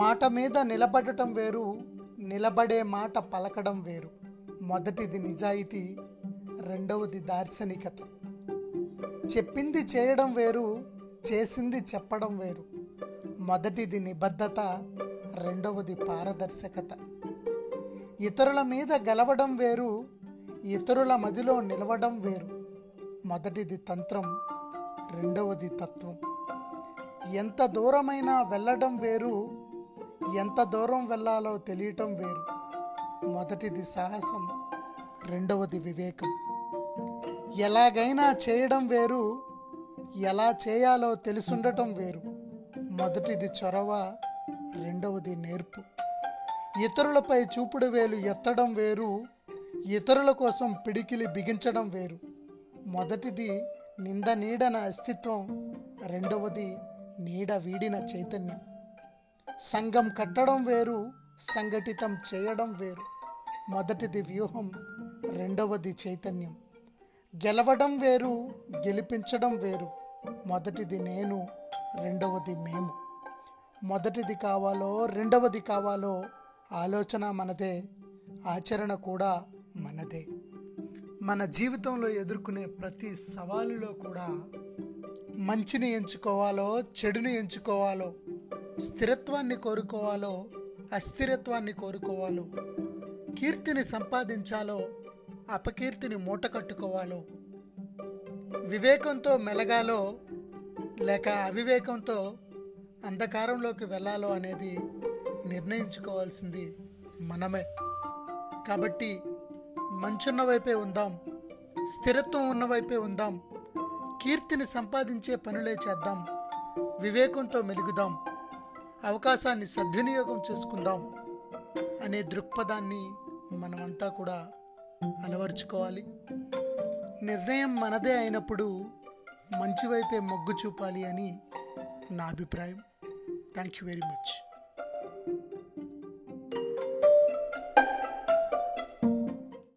మాట మీద నిలబడటం వేరు నిలబడే మాట పలకడం వేరు. మొదటిది నిజాయితీ రెండవది దార్శనికత. చెప్పింది చేయడం వేరు చేసింది చెప్పడం వేరు. మొదటిది నిబద్ధత రెండవది పారదర్శకత. ఇతరుల మీద గెలవడం వేరు ఇతరుల మదిలో నిలవడం వేరు. మొదటిది తంత్రం రెండవది తత్వం. ఎంత దూరమైనా వెళ్ళడం వేరు ఎంత దూరం వెళ్ళాలో తెలియటం వేరు. మొదటిది సాహసం రెండవది వివేకం. ఎలాగైనా చేయడం వేరు ఎలా చేయాలో తెలుసుండటం వేరు. మొదటిది చొరవ రెండవది నేర్పు. ఇతరులపై చూపుడు వేలు ఎత్తడం వేరు ఇతరుల కోసం పిడికిలి బిగించడం వేరు. మొదటిది నింద నీడన అస్తిత్వం రెండవది నీడ వీడిన చైతన్యం. సంఘం కట్టడం వేరు సంఘటితం చేయడం వేరు. మొదటిది వ్యూహం రెండవది చైతన్యం. గెలవడం వేరు గెలిపించడం వేరు. మొదటిది నేను రెండవది మేము. మొదటిది కావాలో రెండవది కావాలో ఆలోచన మనదే ఆచరణ కూడా మనదే. మన జీవితంలో ఎదుర్కొనే ప్రతి సవాలులో కూడా మంచిని ఎంచుకోవాలో చెడుని ఎంచుకోవాలో స్థిరత్వాన్ని కోరుకోవాలో అస్థిరత్వాన్ని కోరుకోవాలో కీర్తిని సంపాదించాలో అపకీర్తిని మూట కట్టుకోవాలో వివేకంతో మెలగాలో లేక అవివేకంతో అంధకారంలోకి వెళ్ళాలో అనేది నిర్ణయించుకోవాల్సింది మనమే. కాబట్టి మంచున్న వైపే ఉందాం స్థిరత్వం ఉన్న వైపే ఉందాం కీర్తిని సంపాదించే పనులే చేద్దాం వివేకంతో మెలుగుదాం. అవకాశాన్ని సద్వినియోగం చేసుకుందాం అనే దృక్పథాన్ని మనమంతా కూడా అలవర్చుకోవాలి. నిర్ణయం మనదే అయినప్పుడు మంచి వైపే మొగ్గు చూపాలి అని నా అభిప్రాయం. Thank you very much